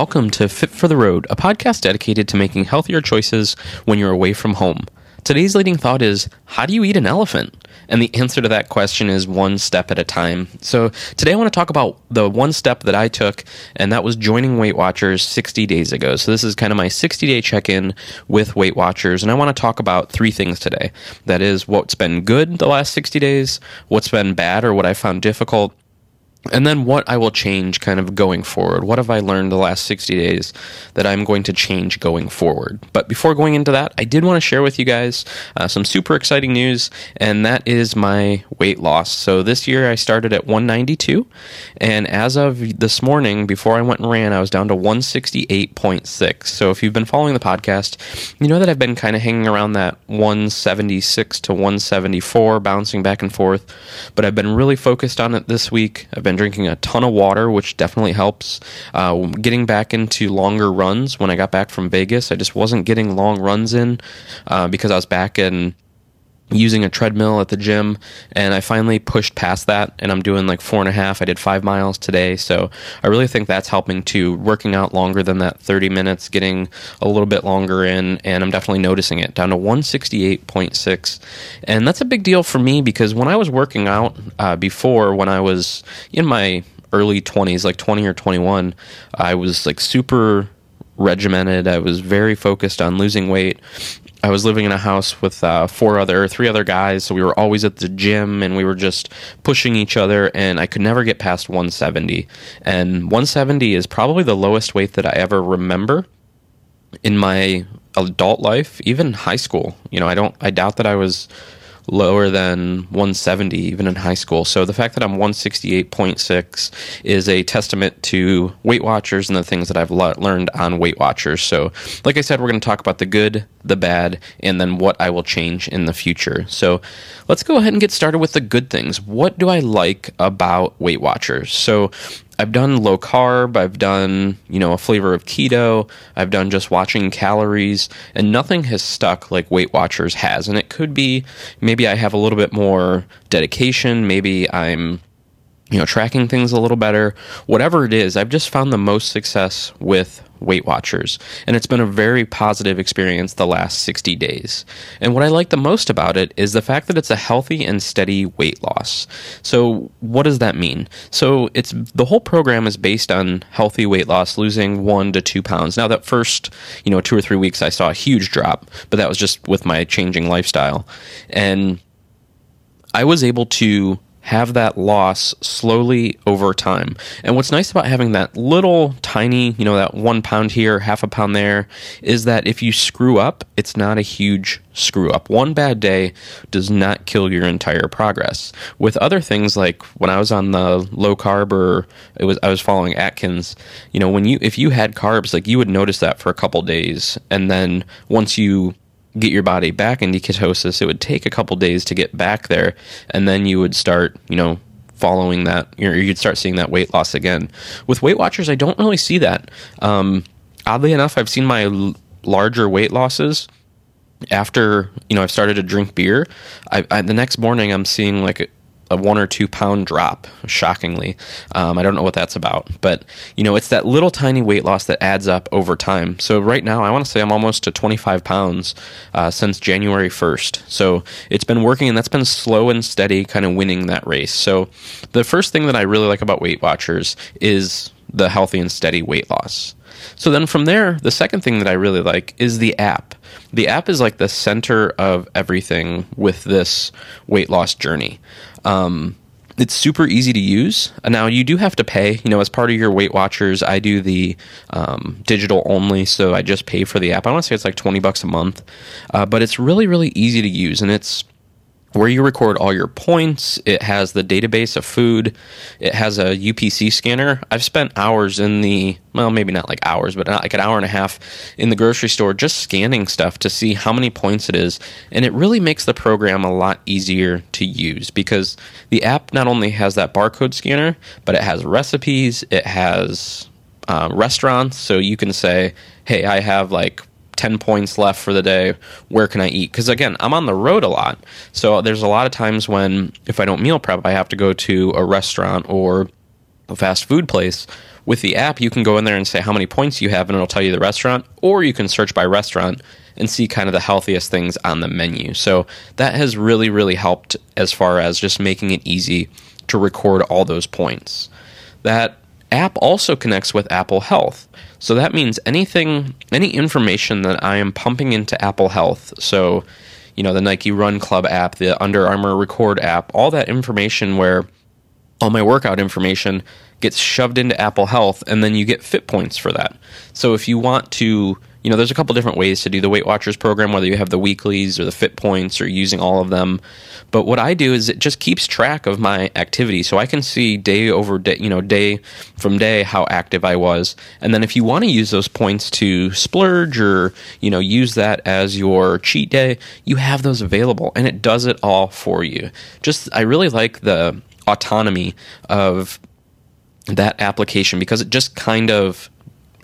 Welcome to Fit for the Road, a podcast dedicated to making healthier choices when you're away from home. Today's leading thought is How do you eat an elephant? And the answer to that question is one step at a time. So, today I want to talk about the one step that I took, and that was joining Weight Watchers 60 days ago. So, this is kind of my 60 day check in with Weight Watchers, and I want to talk about three things today. That is what's been good the last 60 days, what's been bad or what I found difficult, and then what I will change kind of going forward. What have I learned the last 60 days that I'm going to change going forward? But before going into that, I did want to share with you guys uh, some super exciting news, and that is my weight loss. So this year I started at 192, and as of this morning, before I went and ran, I was down to 168.6. So if you've been following the podcast, you know that I've been kind of hanging around that 176 to 174, bouncing back and forth, but I've been really focused on it this week. I've been been drinking a ton of water, which definitely helps. Uh, getting back into longer runs when I got back from Vegas, I just wasn't getting long runs in uh, because I was back in using a treadmill at the gym and I finally pushed past that and I'm doing like four and a half. I did five miles today. So I really think that's helping to working out longer than that 30 minutes, getting a little bit longer in. And I'm definitely noticing it down to 168.6. And that's a big deal for me because when I was working out uh, before, when I was in my early 20s, like 20 or 21, I was like super regimented. I was very focused on losing weight. I was living in a house with uh, four other, three other guys, so we were always at the gym and we were just pushing each other, and I could never get past 170. And 170 is probably the lowest weight that I ever remember in my adult life, even high school. You know, I don't, I doubt that I was lower than 170 even in high school. So the fact that I'm 168.6 is a testament to Weight Watchers and the things that I've le- learned on Weight Watchers. So, like I said, we're going to talk about the good, the bad, and then what I will change in the future. So, let's go ahead and get started with the good things. What do I like about Weight Watchers? So, I've done low carb, I've done, you know, a flavor of keto, I've done just watching calories, and nothing has stuck like Weight Watchers has. And it could be maybe I have a little bit more dedication, maybe I'm you know, tracking things a little better, whatever it is, I've just found the most success with Weight Watchers. And it's been a very positive experience the last 60 days. And what I like the most about it is the fact that it's a healthy and steady weight loss. So, what does that mean? So, it's the whole program is based on healthy weight loss, losing one to two pounds. Now, that first, you know, two or three weeks, I saw a huge drop, but that was just with my changing lifestyle. And I was able to have that loss slowly over time. And what's nice about having that little tiny, you know, that one pound here, half a pound there, is that if you screw up, it's not a huge screw up. One bad day does not kill your entire progress. With other things like when I was on the low carb or it was I was following Atkins, you know, when you if you had carbs, like you would notice that for a couple days and then once you get your body back into ketosis, it would take a couple days to get back there, and then you would start, you know, following that. You know, you'd start seeing that weight loss again. With Weight Watchers, I don't really see that. Um, oddly enough, I've seen my l- larger weight losses after you know I've started to drink beer. I, I, the next morning, I'm seeing like a one or two pound drop, shockingly. Um, I don't know what that's about, but you know, it's that little tiny weight loss that adds up over time. So right now, I want to say I'm almost to 25 pounds uh, since January 1st. So it's been working, and that's been slow and steady, kind of winning that race. So the first thing that I really like about Weight Watchers is the healthy and steady weight loss. So then from there, the second thing that I really like is the app. The app is like the center of everything with this weight loss journey. Um, it's super easy to use. Now you do have to pay. You know, as part of your Weight Watchers, I do the um, digital only, so I just pay for the app. I want to say it's like twenty bucks a month, uh, but it's really really easy to use, and it's where you record all your points. It has the database of food. It has a UPC scanner. I've spent hours in the, well, maybe not like hours, but like an hour and a half in the grocery store just scanning stuff to see how many points it is. And it really makes the program a lot easier to use because the app not only has that barcode scanner, but it has recipes, it has uh, restaurants. So you can say, hey, I have like 10 points left for the day. Where can I eat? Because again, I'm on the road a lot. So there's a lot of times when if I don't meal prep, I have to go to a restaurant or a fast food place, with the app, you can go in there and say how many points you have, and it'll tell you the restaurant, or you can search by restaurant and see kind of the healthiest things on the menu. So that has really, really helped as far as just making it easy to record all those points. That app also connects with Apple Health. So that means anything, any information that I am pumping into Apple Health, so, you know, the Nike Run Club app, the Under Armour Record app, all that information where all my workout information gets shoved into Apple Health, and then you get fit points for that. So if you want to, you know, there's a couple different ways to do the Weight Watchers program, whether you have the weeklies or the fit points or using all of them. But what I do is it just keeps track of my activity, so I can see day over day, you know, day from day how active I was. And then if you want to use those points to splurge or you know use that as your cheat day, you have those available, and it does it all for you. Just I really like the autonomy of that application because it just kind of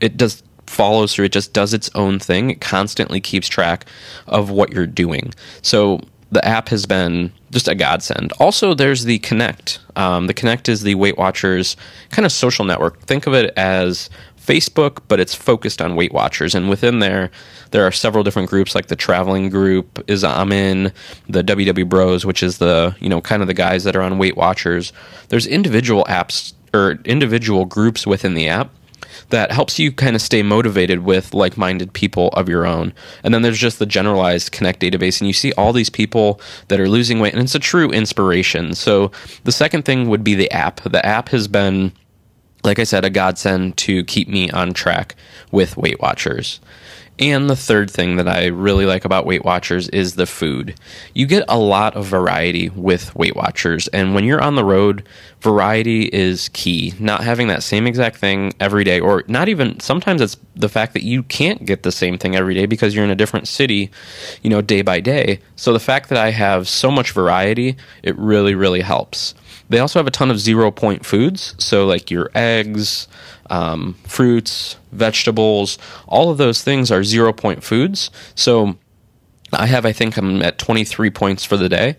it does follows through it just does its own thing. It constantly keeps track of what you're doing. So the app has been just a godsend. Also there's the Connect. um, the Connect is the weight watchers kind of social network. Think of it as facebook but it's focused on weight watchers. And within there there are several different groups like the traveling group is I'm in, the WW Bros, which is the, you know, kind of the guys that are on Weight Watchers. There's individual apps or individual groups within the app that helps you kind of stay motivated with like-minded people of your own. And then there's just the generalized Connect database and you see all these people that are losing weight and it's a true inspiration. So the second thing would be the app. The app has been like I said a godsend to keep me on track with Weight Watchers. And the third thing that I really like about Weight Watchers is the food. You get a lot of variety with Weight Watchers, and when you're on the road, variety is key. Not having that same exact thing every day, or not even sometimes it's the fact that you can't get the same thing every day because you're in a different city, you know, day by day. So the fact that I have so much variety, it really, really helps. They also have a ton of zero point foods, so like your eggs, um, fruits, vegetables, all of those things are zero point foods. So I have, I think I'm at 23 points for the day.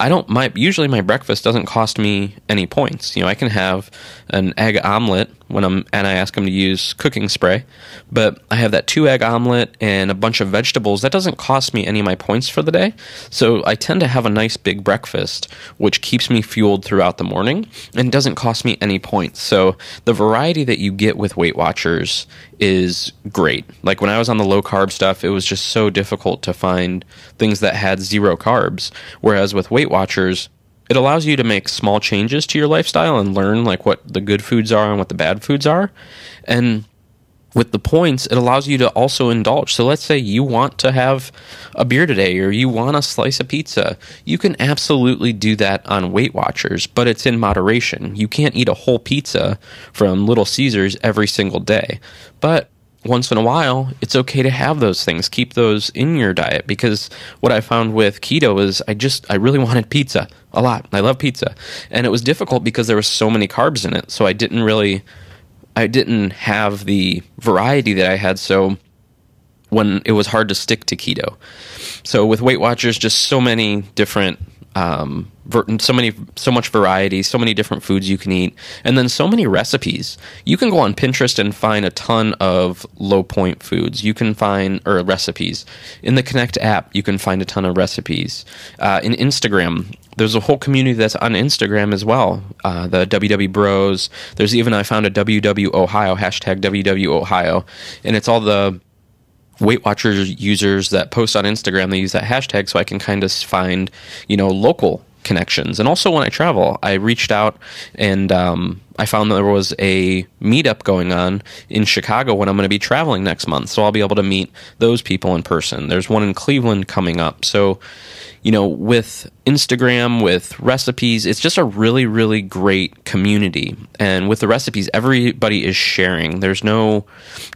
I don't, my, usually my breakfast doesn't cost me any points. You know, I can have an egg omelet when I'm, and I ask them to use cooking spray, but I have that two egg omelet and a bunch of vegetables. That doesn't cost me any of my points for the day. So I tend to have a nice big breakfast, which keeps me fueled throughout the morning and doesn't cost me any points. So the variety that you get with Weight Watchers is great. Like when I was on the low carb stuff, it was just so difficult to find things that had zero carbs. Whereas with Weight Watchers, it allows you to make small changes to your lifestyle and learn like what the good foods are and what the bad foods are. And with the points, it allows you to also indulge. So let's say you want to have a beer today or you want a slice of pizza. You can absolutely do that on Weight Watchers, but it's in moderation. You can't eat a whole pizza from Little Caesars every single day. But once in a while, it's okay to have those things. Keep those in your diet because what I found with keto is I just I really wanted pizza a lot. I love pizza. And it was difficult because there was so many carbs in it. So I didn't really I didn't have the variety that I had so when it was hard to stick to keto. So with Weight Watchers just so many different um, so many so much variety so many different foods you can eat and then so many recipes. You can go on pinterest and find a ton of low point foods. You can find or recipes. In the connect app you can find a ton of recipes. Uh, in instagram there's a whole community that's on instagram as well. Uh, the ww bros. There's even i found a ww ohio hashtag ww ohio and it's all the Weight Watchers users that post on Instagram, they use that hashtag so I can kind of find, you know, local connections. And also when I travel, I reached out and um, I found that there was a meetup going on in Chicago when I'm going to be traveling next month. So I'll be able to meet those people in person. There's one in Cleveland coming up. So you know, with Instagram, with recipes, it's just a really, really great community. And with the recipes, everybody is sharing. There's no,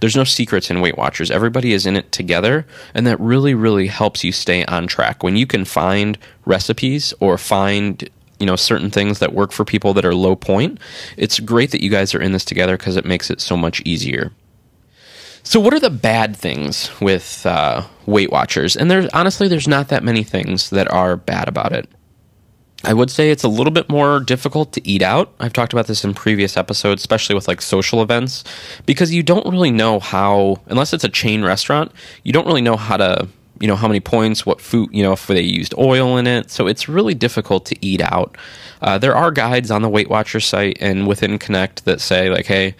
there's no secrets in Weight Watchers. Everybody is in it together, and that really, really helps you stay on track. When you can find recipes or find you know certain things that work for people that are low point it's great that you guys are in this together because it makes it so much easier so, what are the bad things with uh, Weight Watchers? And there's honestly, there's not that many things that are bad about it. I would say it's a little bit more difficult to eat out. I've talked about this in previous episodes, especially with like social events, because you don't really know how, unless it's a chain restaurant, you don't really know how to, you know, how many points, what food, you know, if they used oil in it. So it's really difficult to eat out. Uh, there are guides on the Weight Watcher site and within Connect that say, like, hey,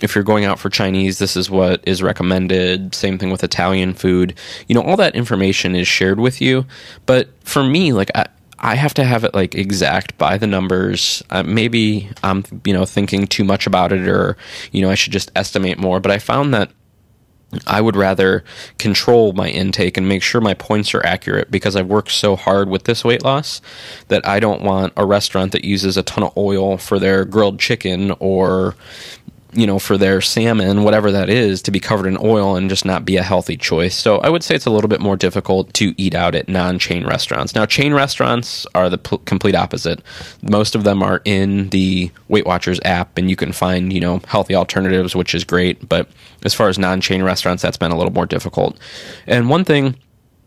if you're going out for Chinese, this is what is recommended. Same thing with Italian food. You know, all that information is shared with you. But for me, like, I, I have to have it like exact by the numbers. Uh, maybe I'm you know thinking too much about it, or you know I should just estimate more. But I found that I would rather control my intake and make sure my points are accurate because I've worked so hard with this weight loss that I don't want a restaurant that uses a ton of oil for their grilled chicken or you know, for their salmon, whatever that is, to be covered in oil and just not be a healthy choice. So I would say it's a little bit more difficult to eat out at non chain restaurants. Now, chain restaurants are the p- complete opposite. Most of them are in the Weight Watchers app, and you can find, you know, healthy alternatives, which is great. But as far as non chain restaurants, that's been a little more difficult. And one thing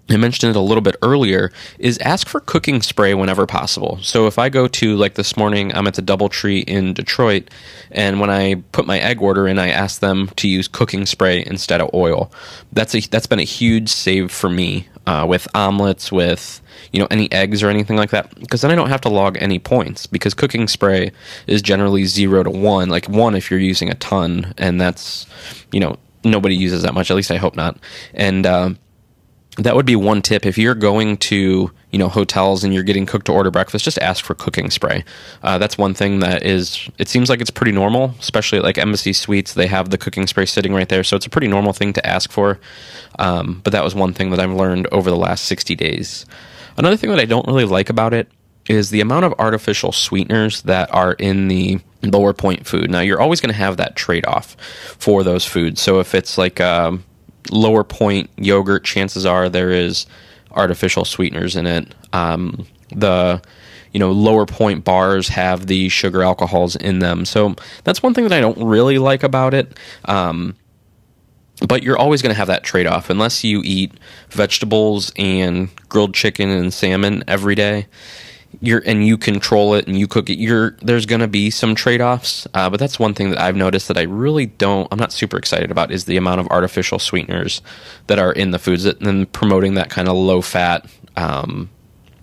I mentioned it a little bit earlier, is ask for cooking spray whenever possible. So if I go to, like this morning, I'm at the Doubletree in Detroit, and when I put my egg order in, I ask them to use cooking spray instead of oil. That's a that's been a huge save for me uh, with omelets, with you know any eggs or anything like that, because then I don't have to log any points because cooking spray is generally zero to one, like one if you're using a ton, and that's you know nobody uses that much. At least I hope not, and. Um, that would be one tip. If you're going to you know hotels and you're getting cooked to order breakfast just ask for cooking spray. Uh, that's one thing that is it seems like it's pretty normal especially like embassy suites they have the cooking spray sitting right there so it's a pretty normal thing to ask for. Um, but that was one thing that i've learned over the last 60 days. Another thing that i don't really like about it is the amount of artificial sweeteners that are in the lower point food. Now you're always going to have that trade-off for those foods. So if it's like um, lower point yogurt, chances are there is artificial sweeteners in it. Um, the you know lower point bars have the sugar alcohols in them, so that's one thing that I don't really like about it. Um, but you're always going to have that trade off unless you eat vegetables and grilled chicken and salmon every day you're and you control it and you cook it. You're there's going to be some trade-offs uh, but that's one thing that i've noticed that i really don't i'm not super excited about is the amount of artificial sweeteners that are in the foods and then promoting that kind of low fat um,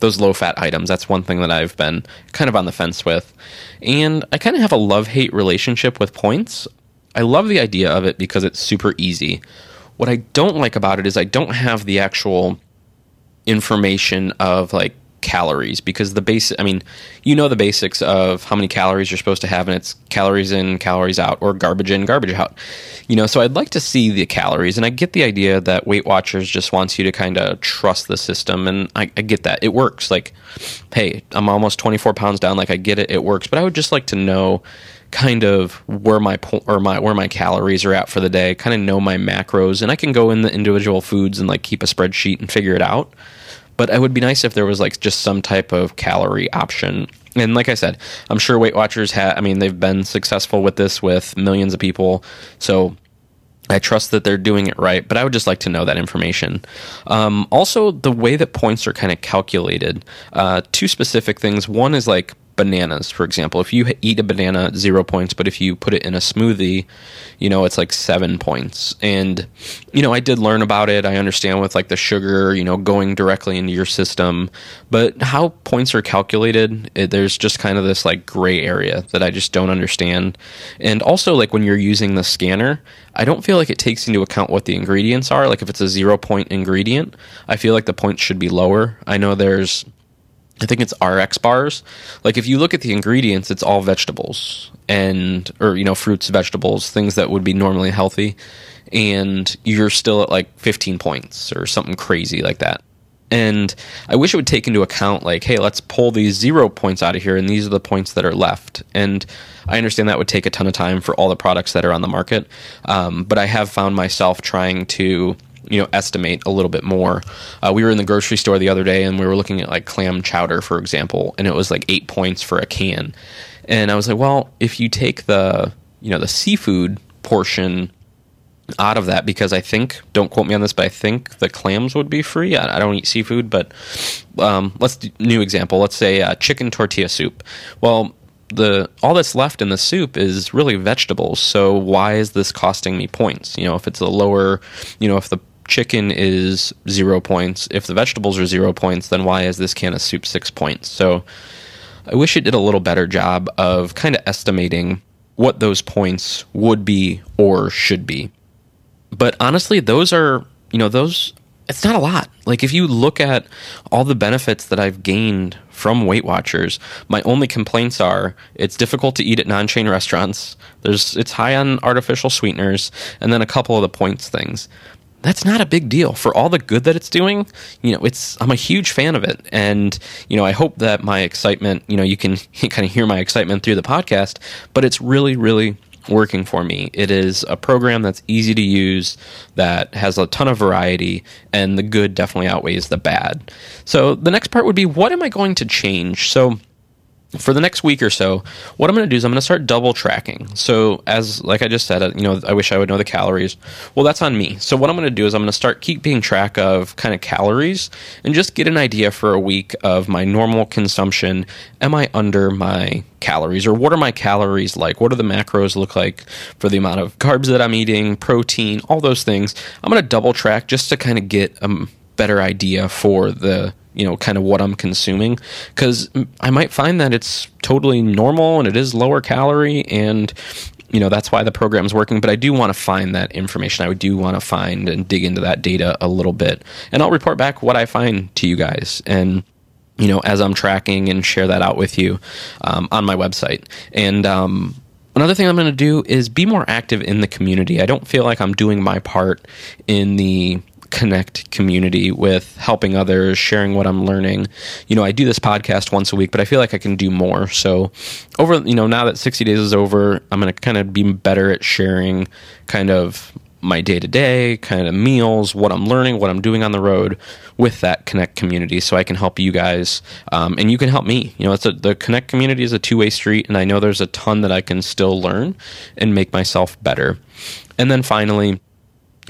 those low fat items. That's one thing that i've been kind of on the fence with. And i kind of have a love hate relationship with points. I love the idea of it because it's super easy. What i don't like about it is i don't have the actual information of like calories because the basic I mean, you know the basics of how many calories you're supposed to have and it's calories in, calories out or garbage in, garbage out. You know, so I'd like to see the calories and I get the idea that Weight Watchers just wants you to kind of trust the system and I, I get that. It works. Like, hey, I'm almost 24 pounds down. Like I get it. It works. But I would just like to know kind of where my or my where my calories are at for the day, kind of know my macros, and I can go in the individual foods and like keep a spreadsheet and figure it out. But it would be nice if there was like just some type of calorie option. And like I said, I'm sure Weight Watchers have. I mean, they've been successful with this with millions of people. So I trust that they're doing it right, but I would just like to know that information. Um, also, the way that points are kind of calculated. Uh, two specific things. One is like bananas, for example. If you eat a banana, zero points, but if you put it in a smoothie, you know, it's like seven points. And, you know, I did learn about it. I understand with like the sugar, you know, going directly into your system. But how points are calculated, it, there's just kind of this like gray area that I just don't understand. And also, like when you're using the scanner, I don't feel like it takes into account what the ingredients are. Like if it's a zero point ingredient, I feel like the points should be lower. I know there's I think it's RX bars. Like if you look at the ingredients, it's all vegetables and or you know fruits, vegetables, things that would be normally healthy, and you're still at like 15 points or something crazy like that. And I wish it would take into account like, hey, let's pull these zero points out of here, and these are the points that are left. And I understand that would take a ton of time for all the products that are on the market, um, but I have found myself trying to you know estimate a little bit more. Uh, we were in the grocery store the other day and we were looking at like clam chowder, for example, and it was like eight points for a can. And I was like, well, if you take the you know the seafood portion out of that because I think, don't quote me on this, but I think the clams would be free. I, I don't eat seafood, but um, let's do, new example. Let's say uh, chicken tortilla soup. Well, the all that's left in the soup is really vegetables. So why is this costing me points? You know, if it's a lower, you know, if the chicken is zero points, if the vegetables are zero points, then why is this can of soup six points? So I wish it did a little better job of kind of estimating what those points would be or should be. But honestly, those are, you know, those, it's not a lot. Like if you look at all the benefits that I've gained from Weight Watchers, my only complaints are it's difficult to eat at non-chain restaurants. There's it's high on artificial sweeteners, and then a couple of the points things that's not a big deal for all the good that it's doing. You know, it's I'm a huge fan of it, and you know, I hope that my excitement, you know, you can kind of hear my excitement through the podcast. But it's really, really working for me. It is a program that's easy to use, that has a ton of variety, and the good definitely outweighs the bad. So the next part would be what am I going to change? So for the next week or so, what I'm going to do is I'm going to start double tracking. So, as like I just said, you know, I wish I would know the calories. Well, that's on me. So, what I'm going to do is I'm going to start keeping track of kind of calories and just get an idea for a week of my normal consumption. Am I under my calories, or what are my calories like? What do the macros look like for the amount of carbs that I'm eating, protein, all those things? I'm going to double track just to kind of get a better idea for the you know kind of what i'm consuming. Because i might find that it's totally normal and it is lower calorie and you know that's why the program's working but i do want to find that information. I do want to find and dig into that data a little bit. And i'll report back what i find to you guys. And you know as i'm tracking and share that out with you um, on my website. And um, Another thing I'm going to do is be more active in the community. I don't feel like I'm doing my part in the connect community with helping others, sharing what I'm learning. You know, I do this podcast once a week, but I feel like I can do more. So, over, you know, now that 60 days is over, I'm going to kind of be better at sharing kind of my day to day, kind of meals, what I'm learning, what I'm doing on the road with that Connect community, so I can help you guys, um, and you can help me. You know, it's a, the Connect community is a two way street, and I know there's a ton that I can still learn and make myself better. And then finally,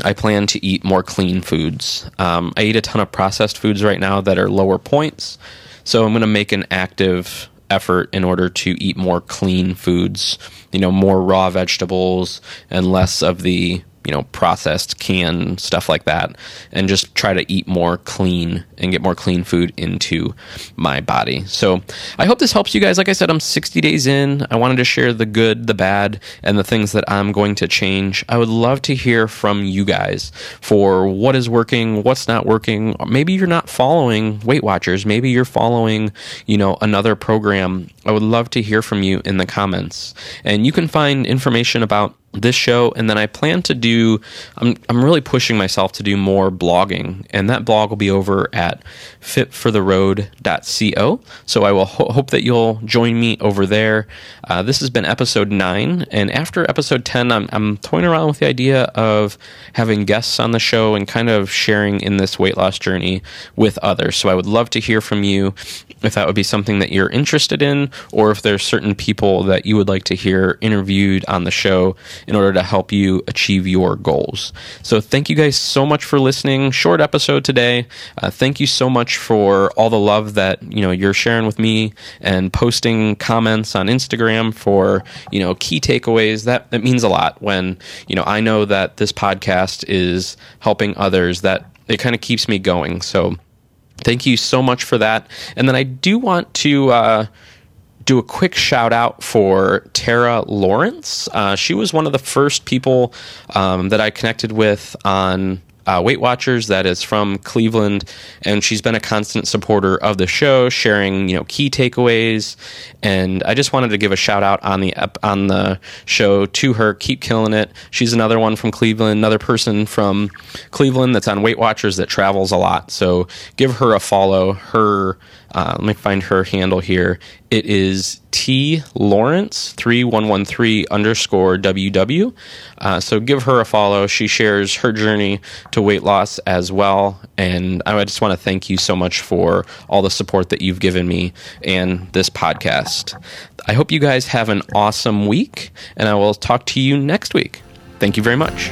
I plan to eat more clean foods. Um, I eat a ton of processed foods right now that are lower points, so I'm going to make an active effort in order to eat more clean foods. You know, more raw vegetables and less of the you know processed canned stuff like that and just try to eat more clean and get more clean food into my body. So i hope this helps you guys. Like i said i'm 60 days in. I wanted to share the good the bad and the things that i'm going to change. I would love to hear from you guys for what is working what's not working. Maybe you're not following weight watchers. Maybe you're following you know another program. I would love to hear from you in the comments. And you can find information about this show and then I plan to do I'm I'm really pushing myself to do more blogging and that blog will be over at fitfortheroad.co so I will ho- hope that you'll join me over there. Uh, this has been episode 9 and after episode 10 I'm, I'm toying around with the idea of having guests on the show and kind of sharing in this weight loss journey with others. So I would love to hear from you if that would be something that you're interested in or if there's certain people that you would like to hear interviewed on the show in order to help you achieve your goals. So, thank you guys so much for listening. Short episode today. Uh, thank you so much for all the love that you know you're sharing with me and posting comments on Instagram for you know key takeaways. That that means a lot when you know I know that this podcast is helping others. That it kind of keeps me going. So. Thank you so much for that. And then I do want to uh, do a quick shout out for Tara Lawrence. Uh, she was one of the first people um, that I connected with on uh, Weight Watchers that is from Cleveland, and she's been a constant supporter of the show, sharing you know key takeaways. And I just wanted to give a shout out on the on the show to her. Keep killing it. She's another one from Cleveland, another person from Cleveland that's on Weight Watchers that travels a lot. So give her a follow. Her uh, let me find her handle here. It is T Lawrence three one one three underscore WW. Uh, so give her a follow. She shares her journey to weight loss as well, and I just want to thank you so much for all the support that you've given me and this podcast. I hope you guys have an awesome week, and I will talk to you next week. Thank you very much.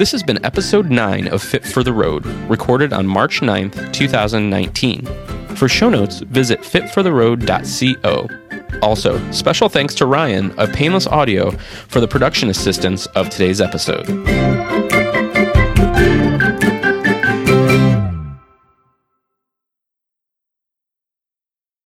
This has been episode 9 of Fit for the Road, recorded on March 9th, 2019. For show notes, visit fitfortheroad.co. Also, special thanks to Ryan of Painless Audio for the production assistance of today's episode.